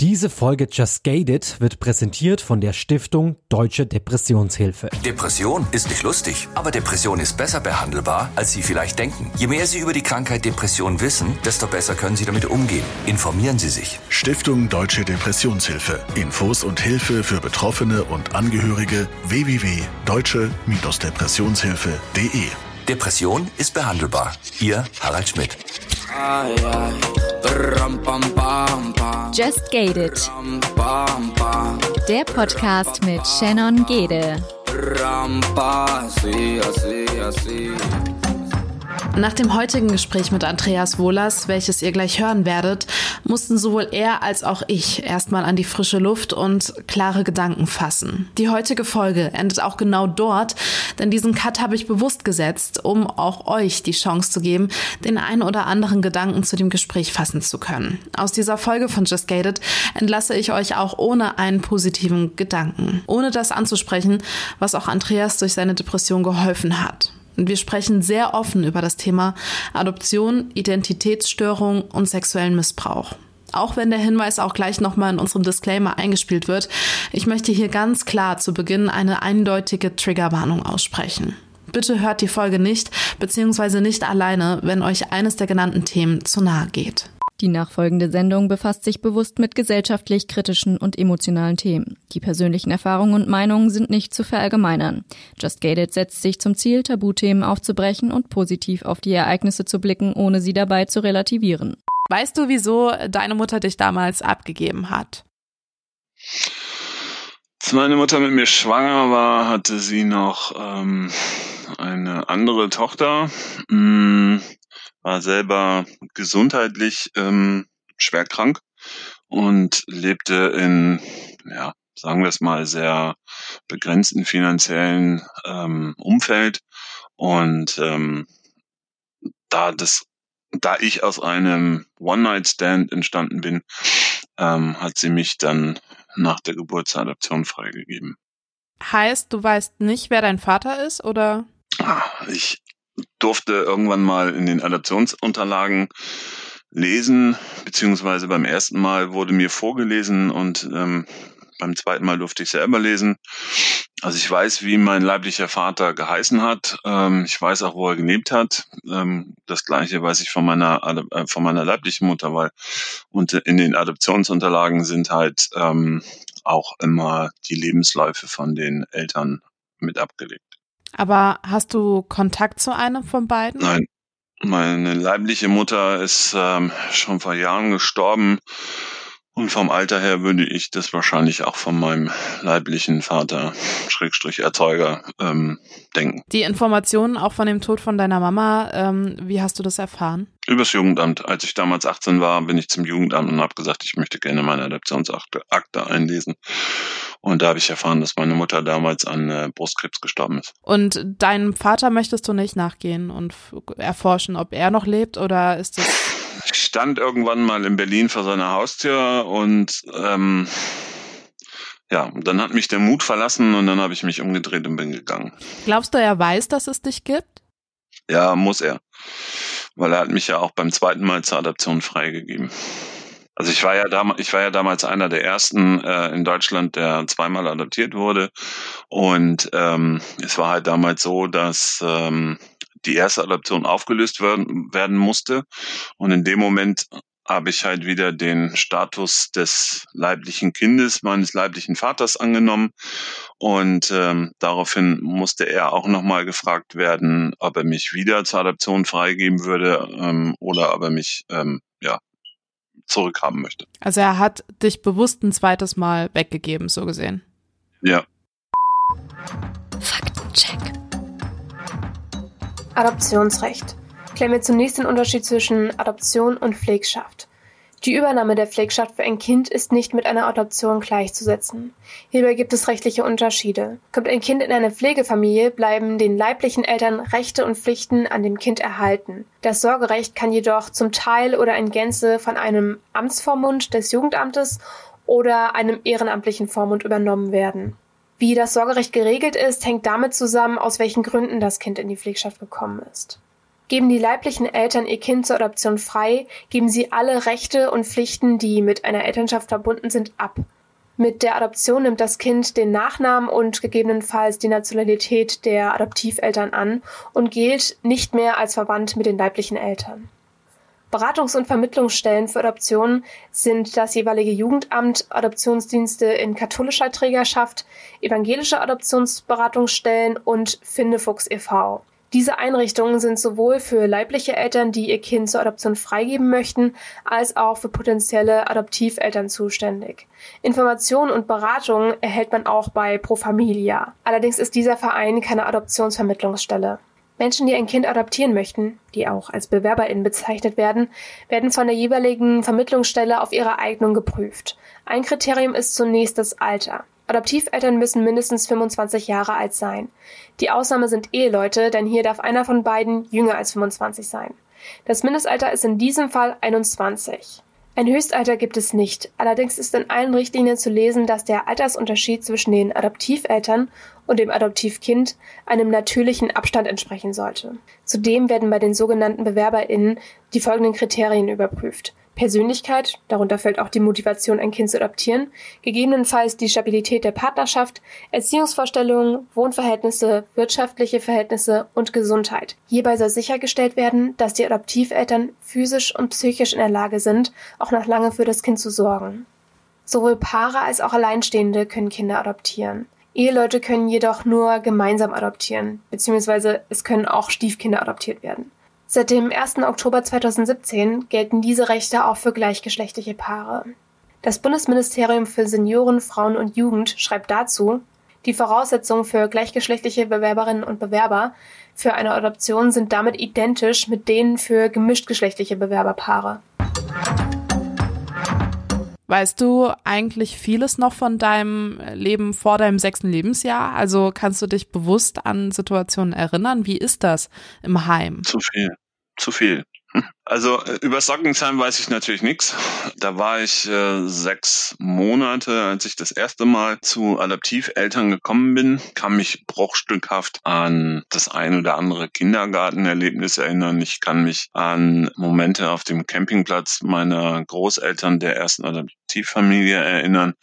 Diese Folge Just Gated wird präsentiert von der Stiftung Deutsche Depressionshilfe. Depression ist nicht lustig, aber Depression ist besser behandelbar, als Sie vielleicht denken. Je mehr Sie über die Krankheit Depression wissen, desto besser können Sie damit umgehen. Informieren Sie sich. Stiftung Deutsche Depressionshilfe. Infos und Hilfe für Betroffene und Angehörige www.deutsche-depressionshilfe.de Depression ist behandelbar. Ihr Harald Schmidt. Just Gated. Der Podcast mit Shannon Gede. Nach dem heutigen Gespräch mit Andreas Wohlers, welches ihr gleich hören werdet, mussten sowohl er als auch ich erstmal an die frische Luft und klare Gedanken fassen. Die heutige Folge endet auch genau dort, denn diesen Cut habe ich bewusst gesetzt, um auch euch die Chance zu geben, den ein oder anderen Gedanken zu dem Gespräch fassen zu können. Aus dieser Folge von Just Gated entlasse ich euch auch ohne einen positiven Gedanken, ohne das anzusprechen, was auch Andreas durch seine Depression geholfen hat. Wir sprechen sehr offen über das Thema Adoption, Identitätsstörung und sexuellen Missbrauch. Auch wenn der Hinweis auch gleich nochmal in unserem Disclaimer eingespielt wird, ich möchte hier ganz klar zu Beginn eine eindeutige Triggerwarnung aussprechen. Bitte hört die Folge nicht, beziehungsweise nicht alleine, wenn euch eines der genannten Themen zu nahe geht. Die nachfolgende Sendung befasst sich bewusst mit gesellschaftlich kritischen und emotionalen Themen. Die persönlichen Erfahrungen und Meinungen sind nicht zu verallgemeinern. Just Gated setzt sich zum Ziel, Tabuthemen aufzubrechen und positiv auf die Ereignisse zu blicken, ohne sie dabei zu relativieren. Weißt du, wieso deine Mutter dich damals abgegeben hat? Als meine Mutter mit mir schwanger war, hatte sie noch ähm, eine andere Tochter. Hm war selber gesundheitlich ähm, schwer krank und lebte in, ja, sagen wir es mal, sehr begrenzten finanziellen ähm, Umfeld. Und ähm, da das, da ich aus einem One-Night-Stand entstanden bin, ähm, hat sie mich dann nach der Geburtsadoption freigegeben. Heißt, du weißt nicht, wer dein Vater ist, oder? Ah, ich durfte irgendwann mal in den Adoptionsunterlagen lesen, beziehungsweise beim ersten Mal wurde mir vorgelesen und ähm, beim zweiten Mal durfte ich selber lesen. Also ich weiß, wie mein leiblicher Vater geheißen hat. Ähm, ich weiß auch, wo er gelebt hat. Ähm, das gleiche weiß ich von meiner, äh, von meiner leiblichen Mutter, weil und in den Adoptionsunterlagen sind halt ähm, auch immer die Lebensläufe von den Eltern mit abgelegt. Aber hast du Kontakt zu einem von beiden? Nein. Meine leibliche Mutter ist ähm, schon vor Jahren gestorben. Und vom Alter her würde ich das wahrscheinlich auch von meinem leiblichen Vater, Schrägstrich Erzeuger, ähm, denken. Die Informationen auch von dem Tod von deiner Mama, ähm, wie hast du das erfahren? Übers Jugendamt. Als ich damals 18 war, bin ich zum Jugendamt und habe gesagt, ich möchte gerne meine Adoptionsakte Akte einlesen. Und da habe ich erfahren, dass meine Mutter damals an äh, Brustkrebs gestorben ist. Und deinem Vater möchtest du nicht nachgehen und erforschen, ob er noch lebt oder ist das stand irgendwann mal in Berlin vor seiner Haustür und ähm, ja, dann hat mich der Mut verlassen und dann habe ich mich umgedreht und bin gegangen. Glaubst du, er weiß, dass es dich gibt? Ja, muss er. Weil er hat mich ja auch beim zweiten Mal zur Adoption freigegeben. Also ich war ja damals, ich war ja damals einer der ersten äh, in Deutschland, der zweimal adoptiert wurde. Und ähm, es war halt damals so, dass ähm, die erste Adoption aufgelöst werden, werden musste. Und in dem Moment habe ich halt wieder den Status des leiblichen Kindes meines leiblichen Vaters angenommen und ähm, daraufhin musste er auch nochmal gefragt werden, ob er mich wieder zur Adoption freigeben würde ähm, oder ob er mich ähm, ja zurückhaben möchte. Also er hat dich bewusst ein zweites Mal weggegeben, so gesehen. Ja. Adoptionsrecht. Klären wir zunächst den Unterschied zwischen Adoption und Pflegschaft. Die Übernahme der Pflegschaft für ein Kind ist nicht mit einer Adoption gleichzusetzen. Hierbei gibt es rechtliche Unterschiede. Kommt ein Kind in eine Pflegefamilie, bleiben den leiblichen Eltern Rechte und Pflichten an dem Kind erhalten. Das Sorgerecht kann jedoch zum Teil oder in Gänze von einem Amtsvormund des Jugendamtes oder einem ehrenamtlichen Vormund übernommen werden. Wie das Sorgerecht geregelt ist, hängt damit zusammen, aus welchen Gründen das Kind in die Pflegschaft gekommen ist. Geben die leiblichen Eltern ihr Kind zur Adoption frei, geben sie alle Rechte und Pflichten, die mit einer Elternschaft verbunden sind, ab. Mit der Adoption nimmt das Kind den Nachnamen und gegebenenfalls die Nationalität der Adoptiveltern an und gilt nicht mehr als verwandt mit den leiblichen Eltern. Beratungs- und Vermittlungsstellen für Adoptionen sind das jeweilige Jugendamt, Adoptionsdienste in katholischer Trägerschaft, evangelische Adoptionsberatungsstellen und Findefuchs e.V. Diese Einrichtungen sind sowohl für leibliche Eltern, die ihr Kind zur Adoption freigeben möchten, als auch für potenzielle Adoptiveltern zuständig. Informationen und Beratungen erhält man auch bei Pro Familia. Allerdings ist dieser Verein keine Adoptionsvermittlungsstelle. Menschen, die ein Kind adoptieren möchten, die auch als BewerberInnen bezeichnet werden, werden von der jeweiligen Vermittlungsstelle auf ihre Eignung geprüft. Ein Kriterium ist zunächst das Alter. Adoptiveltern müssen mindestens 25 Jahre alt sein. Die Ausnahme sind Eheleute, denn hier darf einer von beiden jünger als 25 sein. Das Mindestalter ist in diesem Fall 21. Ein Höchstalter gibt es nicht. Allerdings ist in allen Richtlinien zu lesen, dass der Altersunterschied zwischen den Adoptiveltern und dem Adoptivkind einem natürlichen Abstand entsprechen sollte. Zudem werden bei den sogenannten BewerberInnen die folgenden Kriterien überprüft. Persönlichkeit, darunter fällt auch die Motivation, ein Kind zu adoptieren, gegebenenfalls die Stabilität der Partnerschaft, Erziehungsvorstellungen, Wohnverhältnisse, wirtschaftliche Verhältnisse und Gesundheit. Hierbei soll sichergestellt werden, dass die Adoptiveltern physisch und psychisch in der Lage sind, auch noch lange für das Kind zu sorgen. Sowohl Paare als auch Alleinstehende können Kinder adoptieren. Eheleute können jedoch nur gemeinsam adoptieren, beziehungsweise es können auch Stiefkinder adoptiert werden. Seit dem 1. Oktober 2017 gelten diese Rechte auch für gleichgeschlechtliche Paare. Das Bundesministerium für Senioren, Frauen und Jugend schreibt dazu, die Voraussetzungen für gleichgeschlechtliche Bewerberinnen und Bewerber für eine Adoption sind damit identisch mit denen für gemischtgeschlechtliche Bewerberpaare. Weißt du eigentlich vieles noch von deinem Leben vor deinem sechsten Lebensjahr? Also kannst du dich bewusst an Situationen erinnern? Wie ist das im Heim? Zu viel. Zu viel. Also äh, über Sockenzahn weiß ich natürlich nichts. Da war ich äh, sechs Monate, als ich das erste Mal zu Adoptiveltern gekommen bin, kann mich bruchstückhaft an das ein oder andere Kindergartenerlebnis erinnern. Ich kann mich an Momente auf dem Campingplatz meiner Großeltern der ersten Adoptivfamilie erinnern.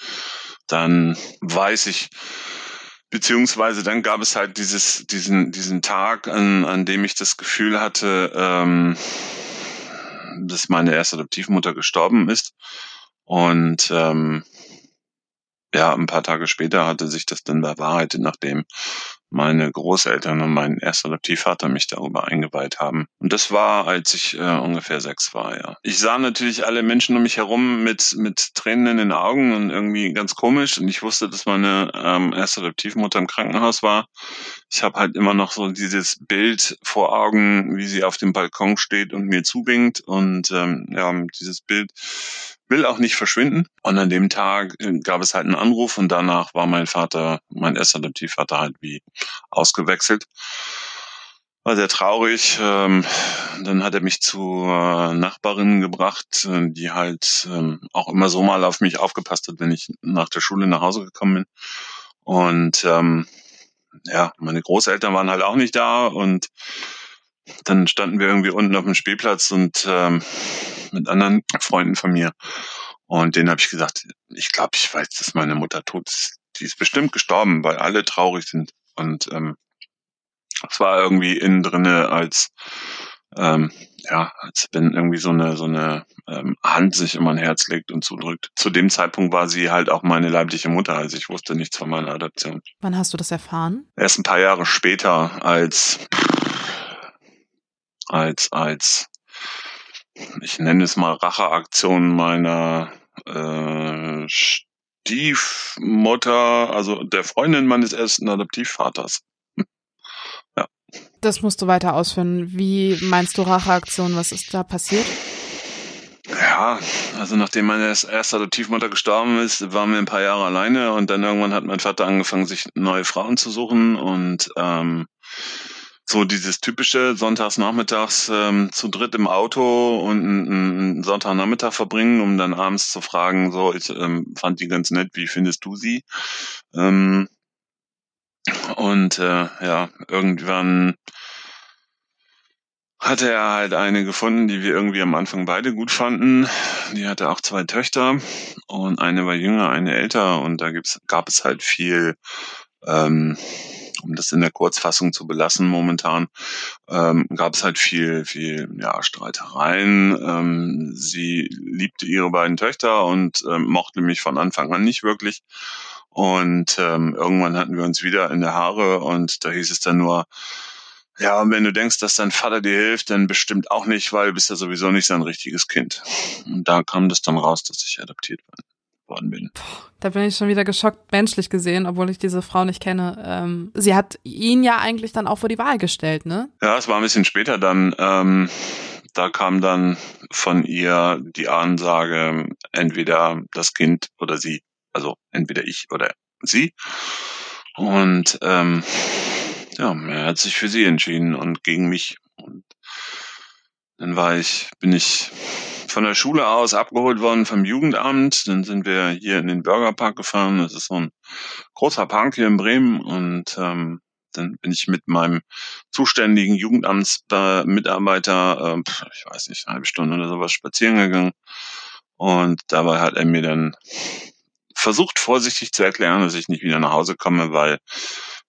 Dann weiß ich, beziehungsweise dann gab es halt dieses, diesen, diesen Tag, an, an dem ich das Gefühl hatte, ähm, dass meine erste Adoptivmutter gestorben ist. Und ähm, ja, ein paar Tage später hatte sich das dann bewahrheitet, nachdem meine Großeltern und mein erster Adoptivvater mich darüber eingeweiht haben. Und das war, als ich äh, ungefähr sechs war, ja. Ich sah natürlich alle Menschen um mich herum mit, mit Tränen in den Augen und irgendwie ganz komisch. Und ich wusste, dass meine ähm, erste Adoptivmutter im Krankenhaus war. Ich habe halt immer noch so dieses Bild vor Augen, wie sie auf dem Balkon steht und mir zuwinkt. Und ähm, ja, dieses Bild will auch nicht verschwinden. Und an dem Tag äh, gab es halt einen Anruf und danach war mein Vater, mein erster Adoptivvater halt wie ausgewechselt. War sehr traurig. Ähm, dann hat er mich zu äh, Nachbarinnen gebracht, äh, die halt ähm, auch immer so mal auf mich aufgepasst hat, wenn ich nach der Schule nach Hause gekommen bin. Und ähm, ja, meine Großeltern waren halt auch nicht da und dann standen wir irgendwie unten auf dem Spielplatz und ähm, mit anderen Freunden von mir. Und denen habe ich gesagt, ich glaube, ich weiß, dass meine Mutter tot ist. Die ist bestimmt gestorben, weil alle traurig sind. Und ähm, es war irgendwie innen drinne als ähm, ja, als wenn irgendwie so eine so eine ähm, Hand sich in mein Herz legt und zudrückt. Zu dem Zeitpunkt war sie halt auch meine leibliche Mutter, also ich wusste nichts von meiner Adoption. Wann hast du das erfahren? Erst ein paar Jahre später, als als als ich nenne es mal Racheaktion meiner äh, Stiefmutter, also der Freundin meines ersten Adoptivvaters. Das musst du weiter ausführen. Wie meinst du Racheaktion? Was ist da passiert? Ja, also nachdem meine erste Adoptivmutter gestorben ist, waren wir ein paar Jahre alleine und dann irgendwann hat mein Vater angefangen, sich neue Frauen zu suchen und ähm, so dieses typische Sonntagsnachmittags ähm, zu dritt im Auto und einen Sonntagnachmittag verbringen, um dann abends zu fragen, so, ich ähm, fand die ganz nett, wie findest du sie? Ähm, und äh, ja, irgendwann hatte er halt eine gefunden, die wir irgendwie am Anfang beide gut fanden. Die hatte auch zwei Töchter und eine war jünger, eine älter und da gibt's, gab es halt viel, ähm, um das in der Kurzfassung zu belassen momentan, ähm, gab es halt viel, viel ja, Streitereien. Ähm, sie liebte ihre beiden Töchter und ähm, mochte mich von Anfang an nicht wirklich. Und ähm, irgendwann hatten wir uns wieder in der Haare und da hieß es dann nur, ja, und wenn du denkst, dass dein Vater dir hilft, dann bestimmt auch nicht, weil du bist ja sowieso nicht sein richtiges Kind. Und da kam das dann raus, dass ich adoptiert worden bin. Da bin ich schon wieder geschockt, menschlich gesehen, obwohl ich diese Frau nicht kenne. Ähm, sie hat ihn ja eigentlich dann auch vor die Wahl gestellt, ne? Ja, es war ein bisschen später dann. Ähm, da kam dann von ihr die Ansage, entweder das Kind oder sie. Also entweder ich oder sie. Und ähm, ja, er hat sich für sie entschieden und gegen mich. Und dann war ich, bin ich von der Schule aus abgeholt worden vom Jugendamt. Dann sind wir hier in den Bürgerpark gefahren. Das ist so ein großer Park hier in Bremen. Und ähm, dann bin ich mit meinem zuständigen Jugendamtsmitarbeiter, äh, ich weiß nicht, eine halbe Stunde oder sowas spazieren gegangen. Und dabei hat er mir dann versucht, vorsichtig zu erklären, dass ich nicht wieder nach Hause komme, weil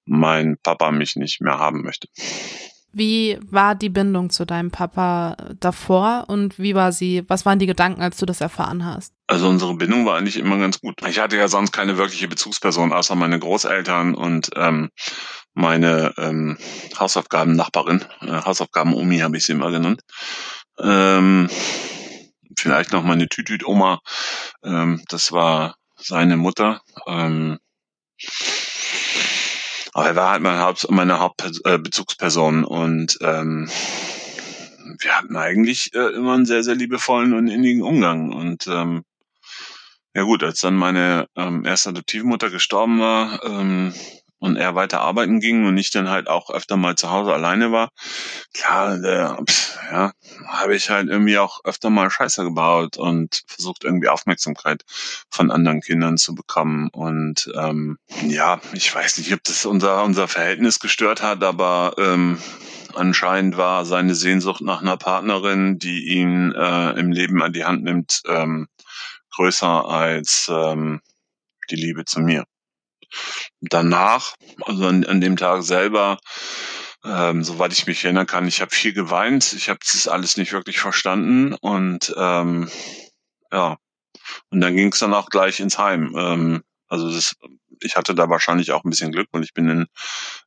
mein Papa mich nicht mehr haben möchte. Wie war die Bindung zu deinem Papa davor und wie war sie, was waren die Gedanken, als du das erfahren hast? Also unsere Bindung war eigentlich immer ganz gut. Ich hatte ja sonst keine wirkliche Bezugsperson, außer meine Großeltern und ähm, meine ähm, Hausaufgaben-Nachbarin. Äh, Hausaufgaben-Omi habe ich sie immer genannt. Ähm, vielleicht noch meine Tütüt-Oma. Ähm, das war seine Mutter. Ähm, aber er war halt meine, Haupt, meine Hauptbezugsperson äh, und ähm, wir hatten eigentlich äh, immer einen sehr, sehr liebevollen und innigen Umgang. Und ähm, ja gut, als dann meine ähm, erste Adoptivmutter gestorben war, ähm, und er weiter arbeiten ging und ich dann halt auch öfter mal zu Hause alleine war, klar, äh, pff, ja, habe ich halt irgendwie auch öfter mal Scheiße gebaut und versucht irgendwie Aufmerksamkeit von anderen Kindern zu bekommen. Und ähm, ja, ich weiß nicht, ob das unser unser Verhältnis gestört hat, aber ähm, anscheinend war seine Sehnsucht nach einer Partnerin, die ihn äh, im Leben an die Hand nimmt, ähm, größer als ähm, die Liebe zu mir danach, also an, an dem Tag selber, ähm, soweit ich mich erinnern kann, ich habe viel geweint. Ich habe das alles nicht wirklich verstanden und ähm, ja, und dann ging es dann auch gleich ins Heim. Ähm, also das, ich hatte da wahrscheinlich auch ein bisschen Glück, weil ich bin in,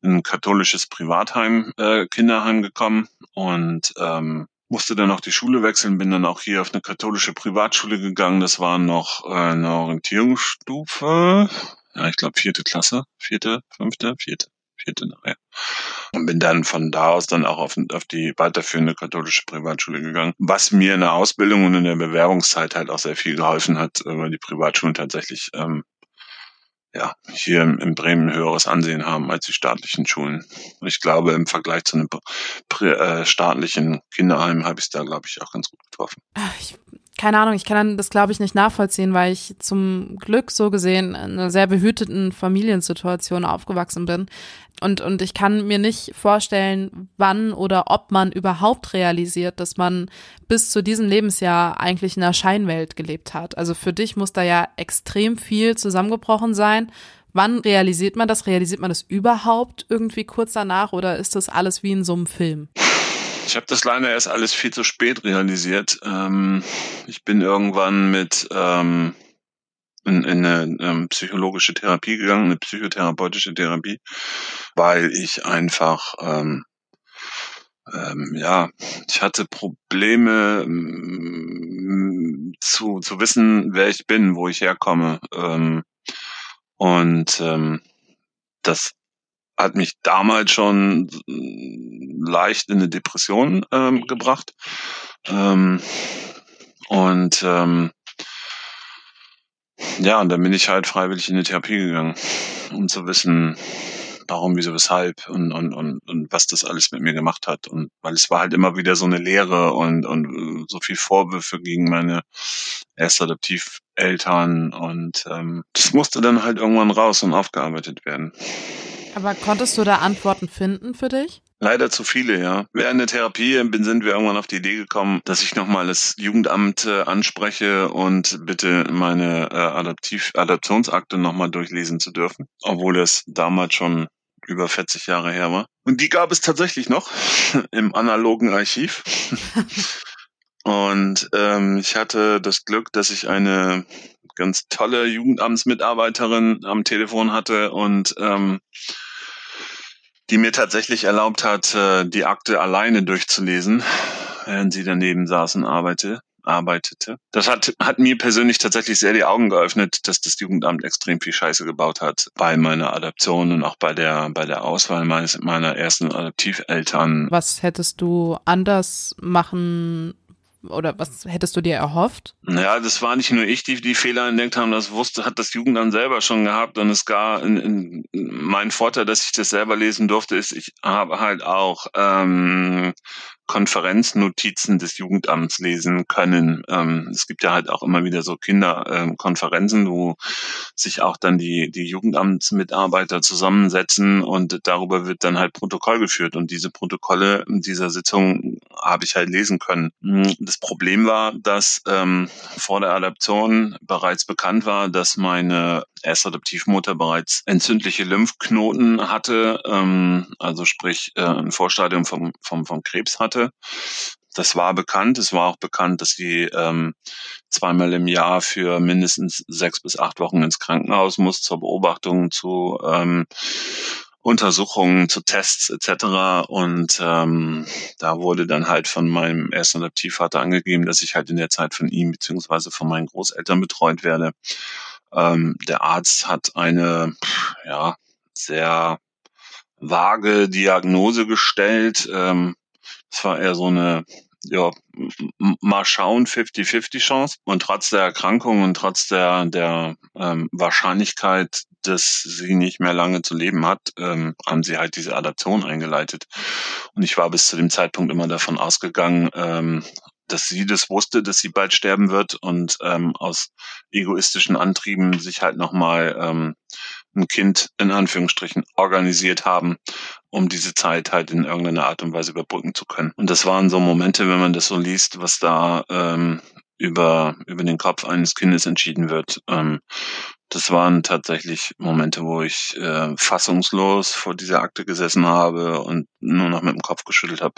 in ein katholisches Privatheim, äh, Kinderheim gekommen und ähm, musste dann auch die Schule wechseln, bin dann auch hier auf eine katholische Privatschule gegangen. Das war noch äh, eine Orientierungsstufe, ja, ich glaube vierte Klasse, vierte, fünfte, vierte, vierte nachher. Und bin dann von da aus dann auch auf, auf die weiterführende katholische Privatschule gegangen, was mir in der Ausbildung und in der Bewerbungszeit halt auch sehr viel geholfen hat, weil die Privatschulen tatsächlich ähm, ja, hier in Bremen höheres Ansehen haben als die staatlichen Schulen. Ich glaube, im Vergleich zu einem äh, staatlichen Kinderheim habe ich es da, glaube ich, auch ganz gut getroffen. Ich keine Ahnung, ich kann das, glaube ich, nicht nachvollziehen, weil ich zum Glück so gesehen in einer sehr behüteten Familiensituation aufgewachsen bin. Und, und ich kann mir nicht vorstellen, wann oder ob man überhaupt realisiert, dass man bis zu diesem Lebensjahr eigentlich in einer Scheinwelt gelebt hat. Also für dich muss da ja extrem viel zusammengebrochen sein. Wann realisiert man das? Realisiert man das überhaupt irgendwie kurz danach oder ist das alles wie in so einem Film? Ich habe das leider erst alles viel zu spät realisiert. Ähm, ich bin irgendwann mit ähm, in, in eine ähm, psychologische Therapie gegangen, eine psychotherapeutische Therapie, weil ich einfach ähm, ähm, ja, ich hatte Probleme ähm, zu, zu wissen, wer ich bin, wo ich herkomme. Ähm, und ähm, das hat mich damals schon leicht in eine Depression ähm, gebracht. Ähm, und ähm, ja, und dann bin ich halt freiwillig in die Therapie gegangen, um zu wissen, warum, wieso, weshalb und, und, und, und was das alles mit mir gemacht hat. Und weil es war halt immer wieder so eine Lehre und, und so viel Vorwürfe gegen meine erste Adoptiveltern und ähm, das musste dann halt irgendwann raus und aufgearbeitet werden. Aber konntest du da Antworten finden für dich? Leider zu viele, ja. Während der Therapie sind wir irgendwann auf die Idee gekommen, dass ich nochmal das Jugendamt äh, anspreche und bitte meine äh, Adaptiv Adaptionsakte nochmal durchlesen zu dürfen, obwohl es damals schon über 40 Jahre her war. Und die gab es tatsächlich noch im analogen Archiv. und ähm, ich hatte das Glück, dass ich eine ganz tolle Jugendamtsmitarbeiterin am Telefon hatte und ähm, die mir tatsächlich erlaubt hat, äh, die Akte alleine durchzulesen, während sie daneben saß und arbeitete arbeitete. Das hat, hat mir persönlich tatsächlich sehr die Augen geöffnet, dass das Jugendamt extrem viel Scheiße gebaut hat bei meiner Adoption und auch bei der, bei der Auswahl meines, meiner ersten Adoptiveltern. Was hättest du anders machen oder was hättest du dir erhofft? Ja, das war nicht nur ich, die die Fehler entdeckt haben, das wusste, hat das Jugendamt selber schon gehabt und es gar in, in, mein Vorteil, dass ich das selber lesen durfte, ist, ich habe halt auch ähm, Konferenznotizen des Jugendamts lesen können. Ähm, es gibt ja halt auch immer wieder so Kinderkonferenzen, ähm, wo sich auch dann die, die Jugendamtsmitarbeiter zusammensetzen und darüber wird dann halt Protokoll geführt. Und diese Protokolle dieser Sitzung habe ich halt lesen können. Hm, das Problem war, dass ähm, vor der Adaption bereits bekannt war, dass meine erste Adoptivmutter bereits entzündliche Lymphknoten hatte, ähm, also sprich äh, ein Vorstadium vom, vom, vom Krebs hatte. Das war bekannt. Es war auch bekannt, dass sie ähm, zweimal im Jahr für mindestens sechs bis acht Wochen ins Krankenhaus muss zur Beobachtung, zu ähm, Untersuchungen, zu Tests etc. Und ähm, da wurde dann halt von meinem ersten Adoptivvater angegeben, dass ich halt in der Zeit von ihm beziehungsweise von meinen Großeltern betreut werde. Ähm, der Arzt hat eine ja sehr vage Diagnose gestellt. Ähm, es war eher so eine ja, mal schauen, 50-50 Chance. Und trotz der Erkrankung und trotz der, der ähm, Wahrscheinlichkeit, dass sie nicht mehr lange zu leben hat, ähm, haben sie halt diese Adaption eingeleitet. Und ich war bis zu dem Zeitpunkt immer davon ausgegangen, ähm, dass sie das wusste, dass sie bald sterben wird und ähm, aus egoistischen Antrieben sich halt nochmal ähm, ein Kind in Anführungsstrichen organisiert haben, um diese Zeit halt in irgendeiner Art und Weise überbrücken zu können. Und das waren so Momente, wenn man das so liest, was da ähm, über, über den Kopf eines Kindes entschieden wird. Ähm, das waren tatsächlich Momente, wo ich äh, fassungslos vor dieser Akte gesessen habe und nur noch mit dem Kopf geschüttelt habe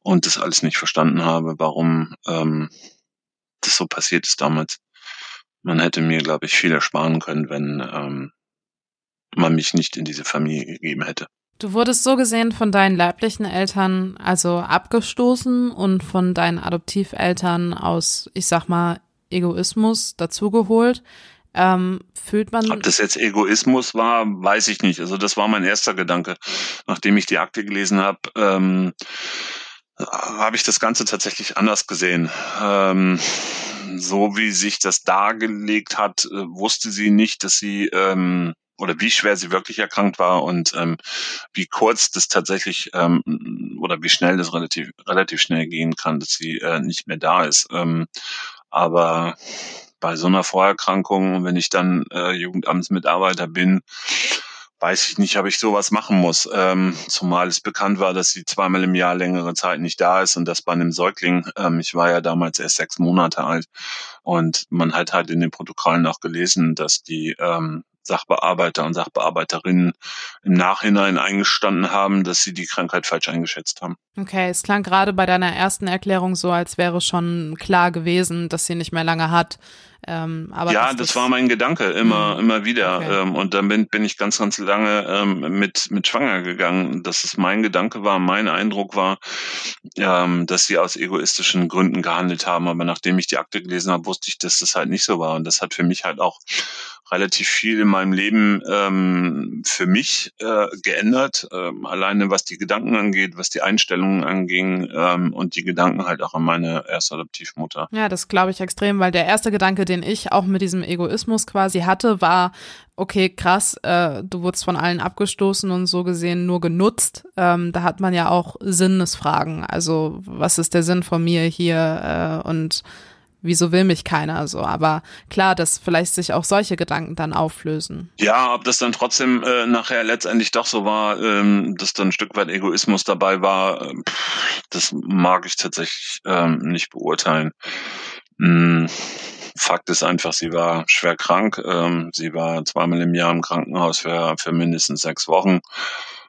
und das alles nicht verstanden habe, warum ähm, das so passiert ist damals. Man hätte mir, glaube ich, viel ersparen können, wenn ähm, man mich nicht in diese Familie gegeben hätte. Du wurdest so gesehen von deinen leiblichen Eltern also abgestoßen und von deinen Adoptiveltern aus, ich sag mal, Egoismus dazugeholt. Ähm, fühlt man. Ob das jetzt Egoismus war, weiß ich nicht. Also das war mein erster Gedanke, nachdem ich die Akte gelesen habe. Ähm, habe ich das Ganze tatsächlich anders gesehen. Ähm, so wie sich das dargelegt hat, äh, wusste sie nicht, dass sie ähm, oder wie schwer sie wirklich erkrankt war und ähm, wie kurz das tatsächlich ähm, oder wie schnell das relativ relativ schnell gehen kann, dass sie äh, nicht mehr da ist. Ähm, aber bei so einer Vorerkrankung, wenn ich dann äh, Jugendamtsmitarbeiter bin, weiß ich nicht, ob ich sowas machen muss. Ähm, zumal es bekannt war, dass sie zweimal im Jahr längere Zeit nicht da ist und das bei einem Säugling. Ähm, ich war ja damals erst sechs Monate alt und man hat halt in den Protokollen auch gelesen, dass die ähm, Sachbearbeiter und Sachbearbeiterinnen im Nachhinein eingestanden haben, dass sie die Krankheit falsch eingeschätzt haben. Okay, es klang gerade bei deiner ersten Erklärung so, als wäre schon klar gewesen, dass sie nicht mehr lange hat. Ähm, aber ja, das, das, war mein Gedanke immer, mhm. immer wieder. Okay. Ähm, und dann bin, bin ich ganz, ganz lange ähm, mit, mit schwanger gegangen. Dass es mein Gedanke war, mein Eindruck war, ähm, dass sie aus egoistischen Gründen gehandelt haben. Aber nachdem ich die Akte gelesen habe, wusste ich, dass das halt nicht so war. Und das hat für mich halt auch relativ viel in meinem Leben ähm, für mich äh, geändert. Ähm, alleine was die Gedanken angeht, was die Einstellungen anging ähm, und die Gedanken halt auch an meine erste Adoptivmutter. Ja, das glaube ich extrem, weil der erste Gedanke, den ich auch mit diesem Egoismus quasi hatte, war, okay, krass, äh, du wurdest von allen abgestoßen und so gesehen nur genutzt. Ähm, da hat man ja auch Sinnesfragen. Also was ist der Sinn von mir hier äh, und wieso will mich keiner so? Aber klar, dass vielleicht sich auch solche Gedanken dann auflösen. Ja, ob das dann trotzdem äh, nachher letztendlich doch so war, ähm, dass dann ein Stück weit Egoismus dabei war, äh, das mag ich tatsächlich ähm, nicht beurteilen. Mm, Fakt ist einfach, sie war schwer krank. Ähm, sie war zweimal im Jahr im Krankenhaus für, für mindestens sechs Wochen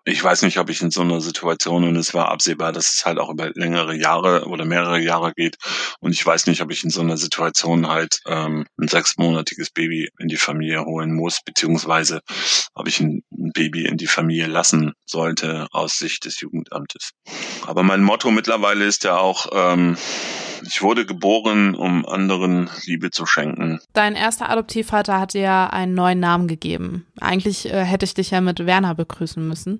ich weiß nicht, ob ich in so einer Situation, und es war absehbar, dass es halt auch über längere Jahre oder mehrere Jahre geht, und ich weiß nicht, ob ich in so einer Situation halt ähm, ein sechsmonatiges Baby in die Familie holen muss, beziehungsweise ob ich ein Baby in die Familie lassen sollte aus Sicht des Jugendamtes. Aber mein Motto mittlerweile ist ja auch, ähm, ich wurde geboren, um anderen Liebe zu schenken. Dein erster Adoptivvater hat dir einen neuen Namen gegeben. Eigentlich äh, hätte ich dich ja mit Werner begrüßen müssen.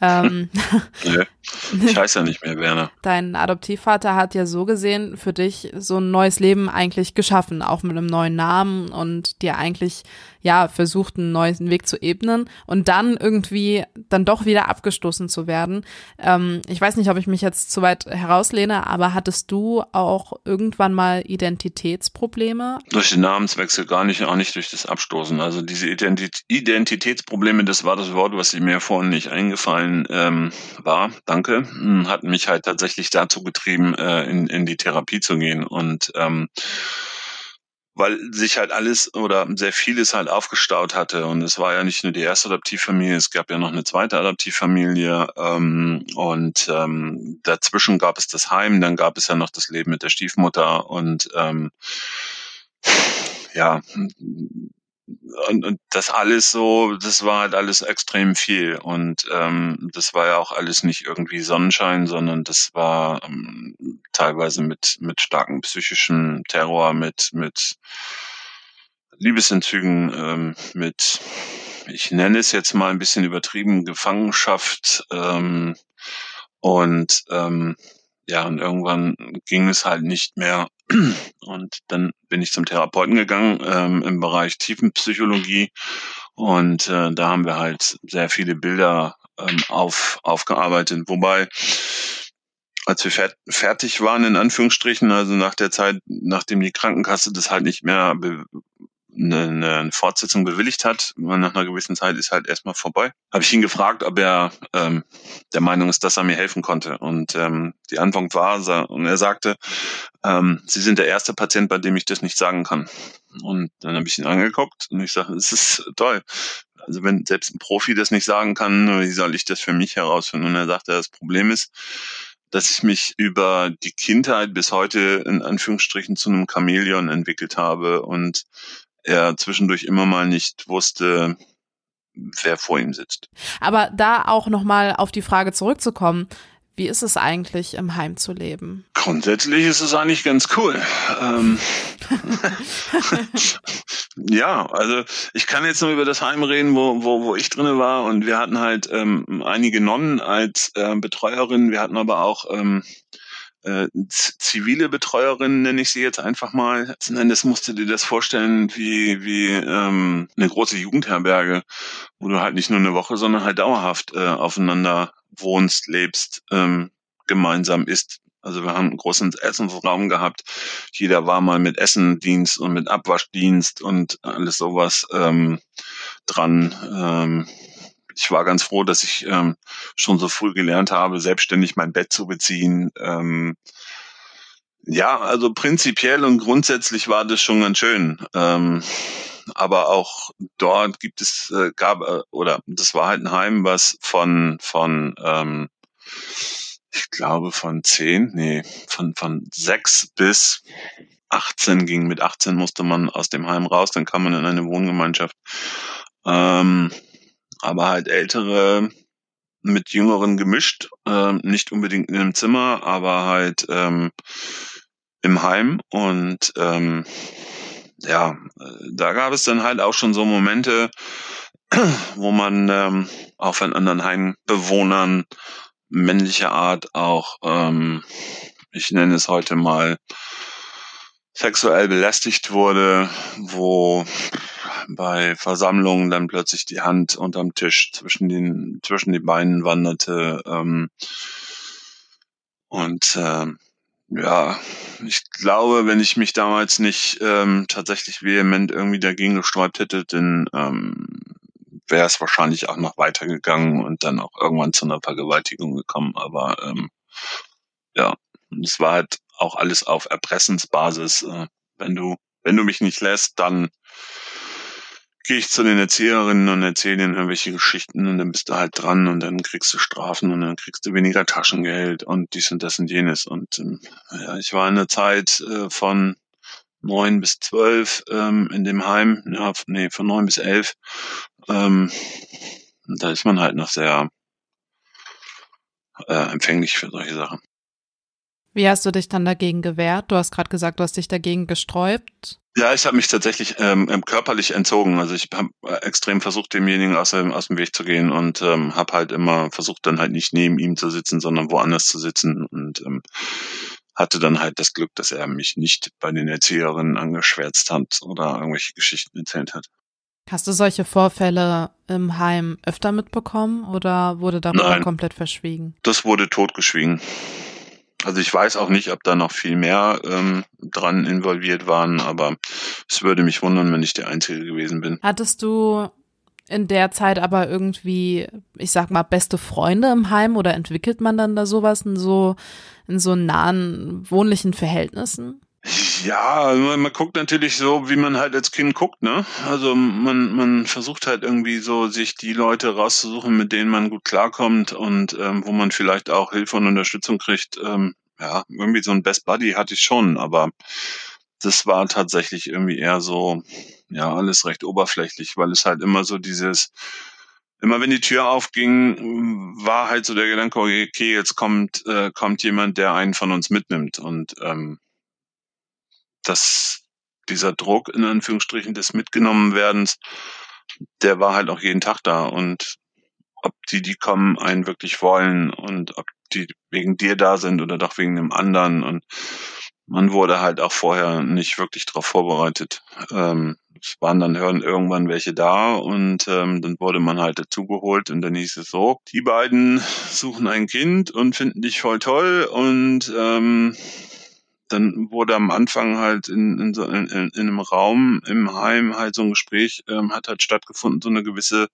Ähm, nee, ich heiße ja nicht mehr Werner. Dein Adoptivvater hat ja so gesehen für dich so ein neues Leben eigentlich geschaffen, auch mit einem neuen Namen und dir eigentlich ja versucht, einen neuen Weg zu ebnen und dann irgendwie dann doch wieder abgestoßen zu werden. Ähm, ich weiß nicht, ob ich mich jetzt zu weit herauslehne, aber hattest du auch irgendwann mal Identitätsprobleme? Durch den Namenswechsel gar nicht, auch nicht durch das Abstoßen. Also diese Identitä Identitätsprobleme, das war das Wort, was mir vorhin nicht eingefallen Aufgefallen ähm, war, danke, hm, hat mich halt tatsächlich dazu getrieben, äh, in, in die Therapie zu gehen und ähm, weil sich halt alles oder sehr vieles halt aufgestaut hatte. Und es war ja nicht nur die erste Adoptivfamilie, es gab ja noch eine zweite Adoptivfamilie. Ähm, und ähm, dazwischen gab es das Heim, dann gab es ja noch das Leben mit der Stiefmutter. Und ähm, ja, und, und das alles so, das war halt alles extrem viel. Und ähm, das war ja auch alles nicht irgendwie Sonnenschein, sondern das war ähm, teilweise mit, mit starkem psychischen Terror, mit, mit Liebesentzügen, ähm, mit, ich nenne es jetzt mal ein bisschen übertrieben, Gefangenschaft. Ähm, und ähm, ja, und irgendwann ging es halt nicht mehr. Und dann bin ich zum Therapeuten gegangen ähm, im Bereich Tiefenpsychologie. Und äh, da haben wir halt sehr viele Bilder ähm, auf, aufgearbeitet. Wobei, als wir fertig waren, in Anführungsstrichen, also nach der Zeit, nachdem die Krankenkasse das halt nicht mehr eine, eine Fortsetzung bewilligt hat, nach einer gewissen Zeit ist halt erstmal vorbei. Habe ich ihn gefragt, ob er ähm, der Meinung ist, dass er mir helfen konnte. Und ähm, die Antwort war, und er sagte, ähm, Sie sind der erste Patient, bei dem ich das nicht sagen kann. Und dann habe ich ihn angeguckt und ich sage, es ist toll. Also wenn selbst ein Profi das nicht sagen kann, wie soll ich das für mich herausfinden? Und er sagte, das Problem ist, dass ich mich über die Kindheit bis heute in Anführungsstrichen zu einem Chamäleon entwickelt habe und er zwischendurch immer mal nicht wusste, wer vor ihm sitzt. Aber da auch nochmal auf die Frage zurückzukommen, wie ist es eigentlich, im Heim zu leben? Grundsätzlich ist es eigentlich ganz cool. Ähm ja, also ich kann jetzt nur über das Heim reden, wo, wo, wo ich drinne war. Und wir hatten halt ähm, einige Nonnen als äh, Betreuerin. Wir hatten aber auch ähm, äh, zivile Betreuerin, nenne ich sie jetzt einfach mal. Das musst du dir das vorstellen wie, wie ähm, eine große Jugendherberge, wo du halt nicht nur eine Woche, sondern halt dauerhaft äh, aufeinander wohnst, lebst, ähm, gemeinsam isst. Also wir haben einen großen Essensraum gehabt. Jeder war mal mit Essendienst und mit Abwaschdienst und alles sowas ähm, dran. Ähm, ich war ganz froh, dass ich ähm, schon so früh gelernt habe, selbstständig mein Bett zu beziehen. Ähm, ja, also prinzipiell und grundsätzlich war das schon ganz schön. Ähm, aber auch dort gibt es, äh, gab, äh, oder das war halt ein Heim, was von, von ähm, ich glaube von zehn, nee, von, von sechs bis 18 ging. Mit 18 musste man aus dem Heim raus, dann kam man in eine Wohngemeinschaft. Ähm, aber halt ältere mit Jüngeren gemischt, äh, nicht unbedingt in einem Zimmer, aber halt ähm, im Heim. Und ähm, ja, da gab es dann halt auch schon so Momente, wo man ähm, auch von anderen Heimbewohnern männlicher Art auch, ähm, ich nenne es heute mal, sexuell belästigt wurde, wo bei Versammlungen dann plötzlich die Hand unterm Tisch zwischen den zwischen die Beinen wanderte ähm, und äh, Ja, ich glaube, wenn ich mich damals nicht ähm, tatsächlich vehement irgendwie dagegen gesträubt hätte, dann ähm, wäre es wahrscheinlich auch noch weitergegangen und dann auch irgendwann zu einer Vergewaltigung gekommen. Aber ähm, ja, es war halt auch alles auf Erpressensbasis. Äh, wenn du, wenn du mich nicht lässt, dann gehe ich zu den Erzieherinnen und erzähle ihnen irgendwelche Geschichten und dann bist du halt dran und dann kriegst du Strafen und dann kriegst du weniger Taschengeld und dies und das und jenes. Und ähm, ja, ich war in der Zeit äh, von neun bis zwölf ähm, in dem Heim, ja, nee, von neun bis elf. Ähm, da ist man halt noch sehr äh, empfänglich für solche Sachen. Wie hast du dich dann dagegen gewehrt? Du hast gerade gesagt, du hast dich dagegen gesträubt. Ja, ich habe mich tatsächlich ähm, ähm, körperlich entzogen. Also ich habe äh, extrem versucht, demjenigen aus dem, aus dem Weg zu gehen und ähm, habe halt immer versucht, dann halt nicht neben ihm zu sitzen, sondern woanders zu sitzen und ähm, hatte dann halt das Glück, dass er mich nicht bei den Erzieherinnen angeschwärzt hat oder irgendwelche Geschichten erzählt hat. Hast du solche Vorfälle im Heim öfter mitbekommen oder wurde darüber Nein, komplett verschwiegen? Das wurde totgeschwiegen. Also ich weiß auch nicht, ob da noch viel mehr ähm, dran involviert waren, aber es würde mich wundern, wenn ich der Einzige gewesen bin. Hattest du in der Zeit aber irgendwie, ich sag mal, beste Freunde im Heim oder entwickelt man dann da sowas in so, in so nahen wohnlichen Verhältnissen? Ja, man, man guckt natürlich so, wie man halt als Kind guckt, ne? Also man, man versucht halt irgendwie so, sich die Leute rauszusuchen, mit denen man gut klarkommt und ähm, wo man vielleicht auch Hilfe und Unterstützung kriegt. Ähm, ja, irgendwie so ein Best Buddy hatte ich schon, aber das war tatsächlich irgendwie eher so, ja, alles recht oberflächlich, weil es halt immer so dieses, immer wenn die Tür aufging, war halt so der Gedanke, okay, jetzt kommt, äh, kommt jemand, der einen von uns mitnimmt und ähm, dass dieser Druck in Anführungsstrichen des Mitgenommenwerdens, der war halt auch jeden Tag da und ob die, die kommen, einen wirklich wollen und ob die wegen dir da sind oder doch wegen dem anderen und man wurde halt auch vorher nicht wirklich darauf vorbereitet. Ähm, es waren dann irgendwann welche da und ähm, dann wurde man halt dazugeholt und dann hieß es so, die beiden suchen ein Kind und finden dich voll toll und ähm, dann wurde am Anfang halt in, in, so, in, in einem Raum im Heim halt so ein Gespräch, ähm, hat halt stattgefunden, so eine gewisse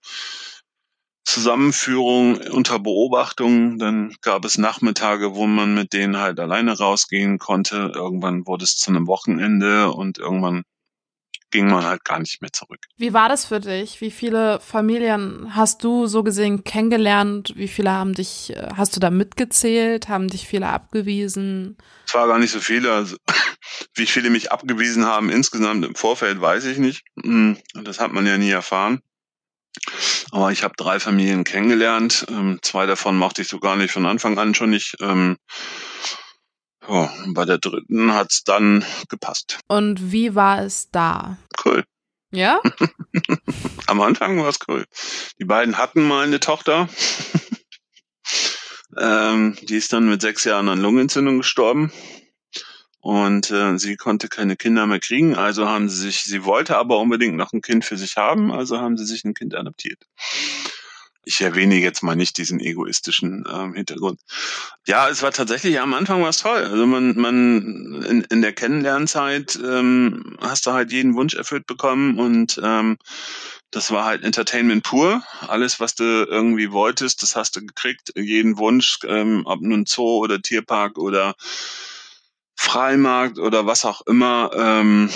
Zusammenführung unter Beobachtung. Dann gab es Nachmittage, wo man mit denen halt alleine rausgehen konnte. Irgendwann wurde es zu einem Wochenende und irgendwann ging man halt gar nicht mehr zurück. Wie war das für dich? Wie viele Familien hast du so gesehen kennengelernt? Wie viele haben dich, äh, hast du da mitgezählt? Haben dich viele abgewiesen? Es war gar nicht so viele. Also, wie viele mich abgewiesen haben insgesamt im Vorfeld, weiß ich nicht. Hm, das hat man ja nie erfahren. Aber ich habe drei Familien kennengelernt. Ähm, zwei davon mochte ich so gar nicht von Anfang an schon nicht. Ja, bei der dritten hat's dann gepasst. Und wie war es da? Cool. Ja? Am Anfang war es cool. Die beiden hatten mal eine Tochter. ähm, die ist dann mit sechs Jahren an Lungenentzündung gestorben. Und äh, sie konnte keine Kinder mehr kriegen, also haben sie sich, sie wollte aber unbedingt noch ein Kind für sich haben, also haben sie sich ein Kind adoptiert ich erwähne jetzt mal nicht diesen egoistischen ähm, Hintergrund. Ja, es war tatsächlich am Anfang was toll. Also man, man in, in der Kennenlernzeit ähm, hast du halt jeden Wunsch erfüllt bekommen und ähm, das war halt Entertainment pur. Alles, was du irgendwie wolltest, das hast du gekriegt. Jeden Wunsch, ähm, ob nun Zoo oder Tierpark oder Freimarkt oder was auch immer, ähm,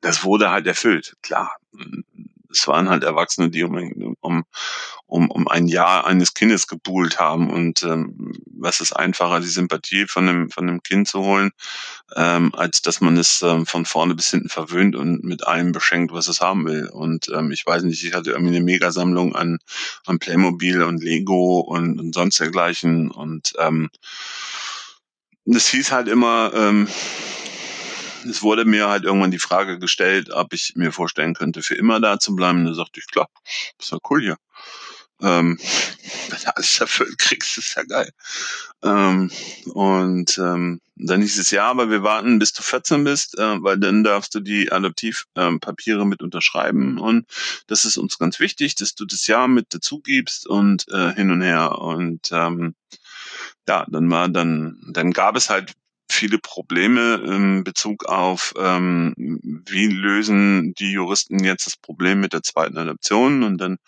das wurde halt erfüllt. Klar, es waren halt Erwachsene, die um, um, um, um ein Jahr eines Kindes gebuhlt haben. Und ähm, was ist einfacher, die Sympathie von dem, von dem Kind zu holen, ähm, als dass man es ähm, von vorne bis hinten verwöhnt und mit allem beschenkt, was es haben will. Und ähm, ich weiß nicht, ich hatte irgendwie eine Megasammlung an, an Playmobil und Lego und, und sonst dergleichen. Und ähm, es hieß halt immer, ähm, es wurde mir halt irgendwann die Frage gestellt, ob ich mir vorstellen könnte, für immer da zu bleiben. Und da sagte ich, klar, ist ja cool hier. Ähm, wenn du alles erfüllt kriegst, ist ja geil. Ähm, und ähm, dann hieß es ja, aber wir warten, bis du 14 bist, äh, weil dann darfst du die Adoptivpapiere ähm, mit unterschreiben. Und das ist uns ganz wichtig, dass du das Ja mit dazu gibst und äh, hin und her. Und ähm, ja, dann war dann, dann gab es halt viele Probleme in Bezug auf, ähm, wie lösen die Juristen jetzt das Problem mit der zweiten Adoption. Und dann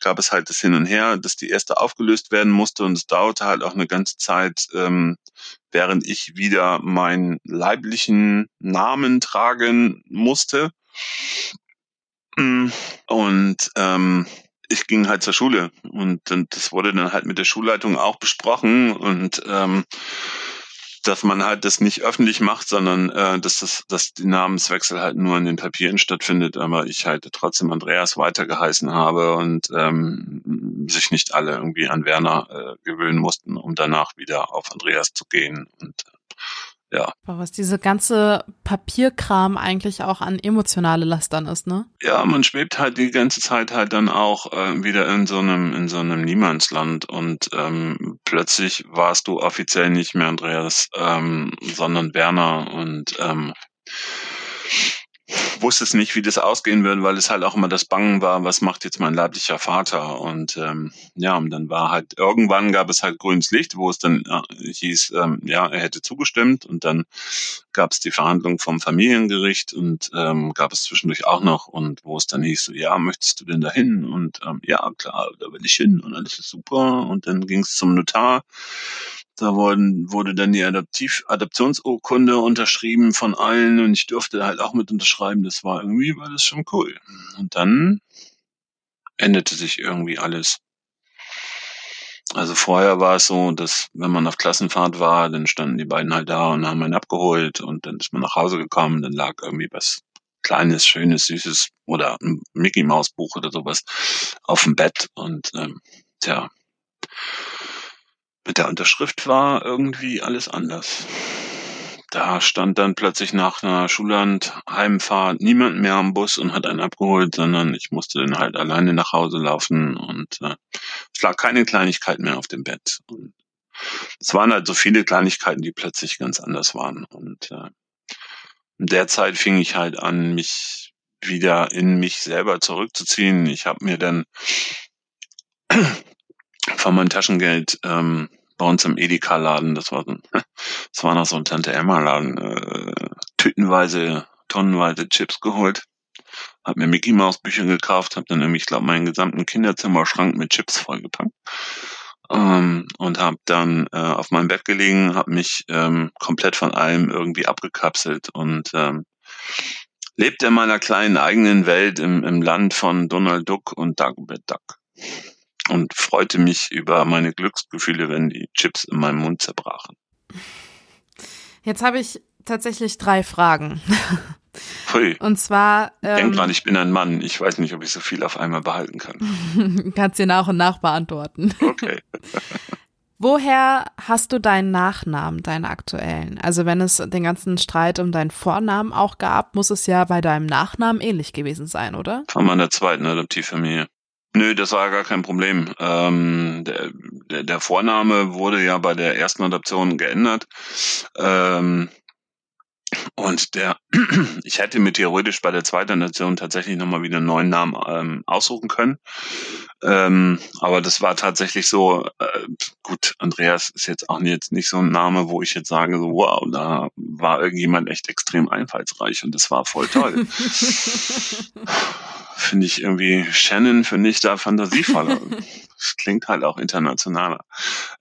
gab es halt das Hin und Her, dass die erste aufgelöst werden musste. Und es dauerte halt auch eine ganze Zeit, ähm, während ich wieder meinen leiblichen Namen tragen musste. Und ähm, ich ging halt zur Schule und, und das wurde dann halt mit der Schulleitung auch besprochen und ähm, dass man halt das nicht öffentlich macht, sondern äh, dass das, dass die Namenswechsel halt nur in den Papieren stattfindet, aber ich halt trotzdem Andreas weitergeheißen habe und ähm, sich nicht alle irgendwie an Werner äh, gewöhnen mussten, um danach wieder auf Andreas zu gehen und ja. Was diese ganze Papierkram eigentlich auch an emotionale Lastern ist, ne? Ja, man schwebt halt die ganze Zeit halt dann auch äh, wieder in so einem in so einem Niemandsland und ähm, plötzlich warst du offiziell nicht mehr Andreas, ähm, sondern Werner und ähm, wusste es nicht, wie das ausgehen würde, weil es halt auch immer das Bangen war, was macht jetzt mein leiblicher Vater? Und ähm, ja, und dann war halt, irgendwann gab es halt grünes Licht, wo es dann äh, hieß, ähm, ja, er hätte zugestimmt und dann gab es die Verhandlung vom Familiengericht und ähm, gab es zwischendurch auch noch und wo es dann hieß, so, ja, möchtest du denn dahin? Und ähm, ja, klar, da will ich hin und alles ist super. Und dann ging es zum Notar da wurden, wurde dann die Adaptiv Adaptionsurkunde unterschrieben von allen und ich durfte halt auch mit unterschreiben. Das war irgendwie, war das schon cool. Und dann änderte sich irgendwie alles. Also vorher war es so, dass wenn man auf Klassenfahrt war, dann standen die beiden halt da und haben einen abgeholt und dann ist man nach Hause gekommen, dann lag irgendwie was Kleines, Schönes, Süßes oder ein Mickey Maus Buch oder sowas auf dem Bett und ähm, tja, mit der Unterschrift war irgendwie alles anders. Da stand dann plötzlich nach einer Schullandheimfahrt niemand mehr am Bus und hat einen abgeholt, sondern ich musste dann halt alleine nach Hause laufen und äh, es lag keine Kleinigkeit mehr auf dem Bett. Und es waren halt so viele Kleinigkeiten, die plötzlich ganz anders waren. Und äh, in der Zeit fing ich halt an, mich wieder in mich selber zurückzuziehen. Ich habe mir dann von meinem Taschengeld ähm, bei uns im Edeka-Laden, das war, das war noch so ein Tante-Emma-Laden, äh, tütenweise, tonnenweise Chips geholt, hab mir Mickey Maus Bücher gekauft, hab dann irgendwie, ich glaube, meinen gesamten Kinderzimmerschrank mit Chips vollgepackt. Ähm, und hab dann äh, auf meinem Bett gelegen, hab mich ähm, komplett von allem irgendwie abgekapselt und ähm, lebte in meiner kleinen eigenen Welt im, im Land von Donald Duck und Dagobert Duck und freute mich über meine Glücksgefühle, wenn die Chips in meinem Mund zerbrachen. Jetzt habe ich tatsächlich drei Fragen. Hui. Und zwar. Ähm, Denk dran, ich bin ein Mann. Ich weiß nicht, ob ich so viel auf einmal behalten kann. Kannst dir nach und nach beantworten. Okay. Woher hast du deinen Nachnamen, deinen aktuellen? Also wenn es den ganzen Streit um deinen Vornamen auch gab, muss es ja bei deinem Nachnamen ähnlich gewesen sein, oder? Von meiner zweiten Adoptivfamilie. Nö, das war gar kein Problem. Ähm, der, der, der Vorname wurde ja bei der ersten Adoption geändert. Ähm, und der, ich hätte mir theoretisch bei der zweiten Adoption tatsächlich nochmal wieder einen neuen Namen ähm, aussuchen können. Ähm, aber das war tatsächlich so, äh, gut, Andreas ist jetzt auch jetzt nicht so ein Name, wo ich jetzt sage, so, wow, da war irgendjemand echt extrem einfallsreich und das war voll toll. finde ich irgendwie Shannon finde ich da fantasievoller. das klingt halt auch internationaler.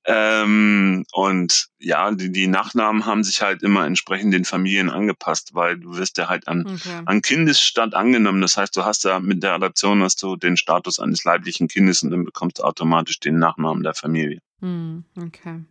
Ähm, und ja, die, die Nachnamen haben sich halt immer entsprechend den Familien angepasst, weil du wirst ja halt an, okay. an Kindesstand angenommen. Das heißt, du hast ja mit der Adoption hast du den Status eines leiblichen Kindes und dann bekommst du automatisch den Nachnamen der Familie. Hm, okay.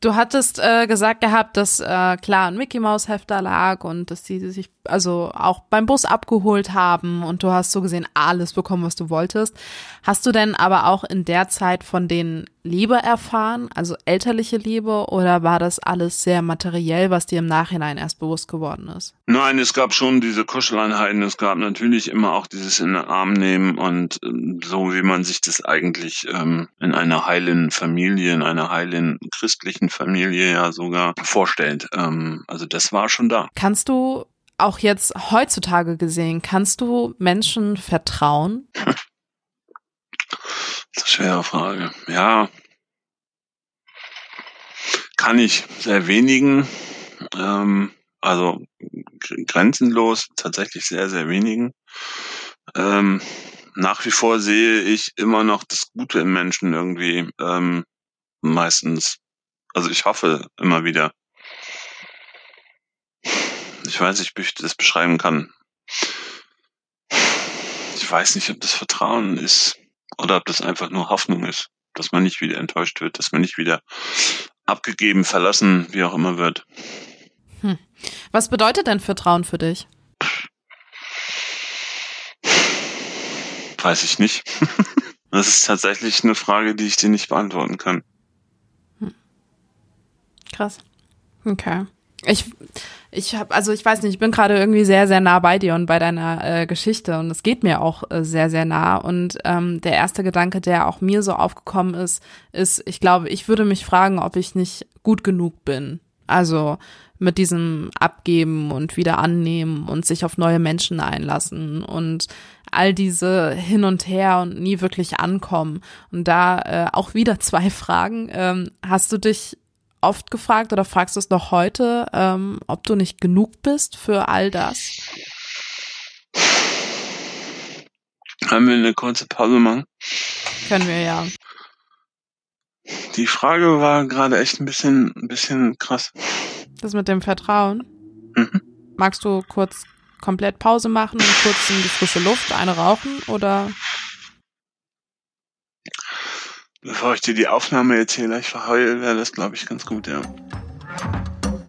Du hattest äh, gesagt gehabt, dass äh, klar ein Mickey Maus Heft da lag und dass die sich also auch beim Bus abgeholt haben und du hast so gesehen alles bekommen, was du wolltest. Hast du denn aber auch in der Zeit von denen Liebe erfahren, also elterliche Liebe, oder war das alles sehr materiell, was dir im Nachhinein erst bewusst geworden ist? Nein, es gab schon diese Kuscheleinheiten, es gab natürlich immer auch dieses in den Arm nehmen und ähm, so wie man sich das eigentlich ähm, in einer heilen Familie, in einer heilen christlichen Familie ja sogar vorstellt. Ähm, also das war schon da. Kannst du auch jetzt heutzutage gesehen, kannst du Menschen vertrauen? Das ist eine schwere Frage. Ja. kann ich sehr wenigen, ähm, also grenzenlos, tatsächlich sehr, sehr wenigen. Ähm, nach wie vor sehe ich immer noch das Gute im Menschen irgendwie ähm, meistens. Also ich hoffe immer wieder. Ich weiß nicht, wie ich das beschreiben kann. Ich weiß nicht, ob das Vertrauen ist oder ob das einfach nur Hoffnung ist, dass man nicht wieder enttäuscht wird, dass man nicht wieder abgegeben, verlassen, wie auch immer wird. Hm. Was bedeutet denn Vertrauen für dich? Weiß ich nicht. das ist tatsächlich eine Frage, die ich dir nicht beantworten kann. Krass. Okay. Ich, ich habe, also ich weiß nicht, ich bin gerade irgendwie sehr, sehr nah bei dir und bei deiner äh, Geschichte und es geht mir auch äh, sehr, sehr nah. Und ähm, der erste Gedanke, der auch mir so aufgekommen ist, ist, ich glaube, ich würde mich fragen, ob ich nicht gut genug bin. Also mit diesem Abgeben und wieder annehmen und sich auf neue Menschen einlassen und all diese hin und her und nie wirklich ankommen. Und da äh, auch wieder zwei Fragen. Ähm, hast du dich oft gefragt oder fragst du es noch heute, ähm, ob du nicht genug bist für all das? Haben wir eine kurze Pause machen? Können wir ja. Die Frage war gerade echt ein bisschen, ein bisschen krass. Das mit dem Vertrauen. Mhm. Magst du kurz komplett Pause machen und kurz in die frische Luft eine rauchen oder? Bevor ich dir die Aufnahme erzähle, ich verheule, wäre das, glaube ich, ganz gut, ja.